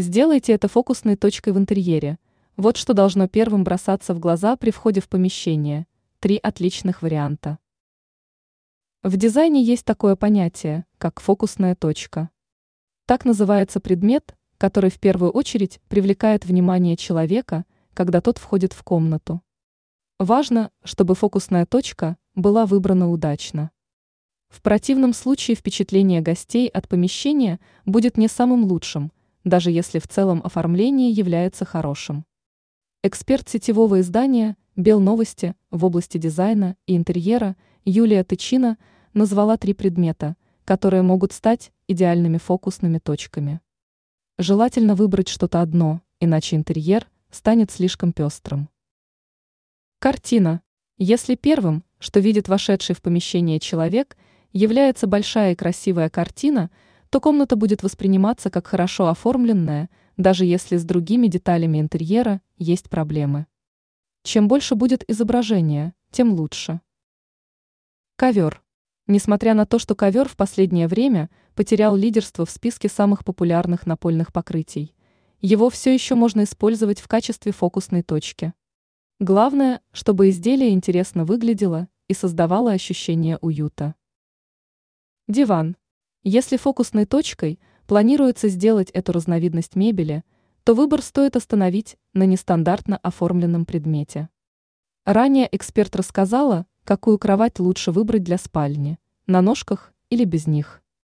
Сделайте это фокусной точкой в интерьере. Вот что должно первым бросаться в глаза при входе в помещение. Три отличных варианта. В дизайне есть такое понятие, как фокусная точка. Так называется предмет, который в первую очередь привлекает внимание человека, когда тот входит в комнату. Важно, чтобы фокусная точка была выбрана удачно. В противном случае впечатление гостей от помещения будет не самым лучшим, даже если в целом оформление является хорошим. Эксперт сетевого издания «Белновости» в области дизайна и интерьера Юлия Тычина назвала три предмета, которые могут стать идеальными фокусными точками. Желательно выбрать что-то одно, иначе интерьер станет слишком пестрым. Картина. Если первым, что видит вошедший в помещение человек, является большая и красивая картина – то комната будет восприниматься как хорошо оформленная, даже если с другими деталями интерьера есть проблемы. Чем больше будет изображения, тем лучше. Ковер. Несмотря на то, что ковер в последнее время потерял лидерство в списке самых популярных напольных покрытий, его все еще можно использовать в качестве фокусной точки. Главное, чтобы изделие интересно выглядело и создавало ощущение уюта. Диван. Если фокусной точкой планируется сделать эту разновидность мебели, то выбор стоит остановить на нестандартно оформленном предмете. Ранее эксперт рассказала, какую кровать лучше выбрать для спальни, на ножках или без них.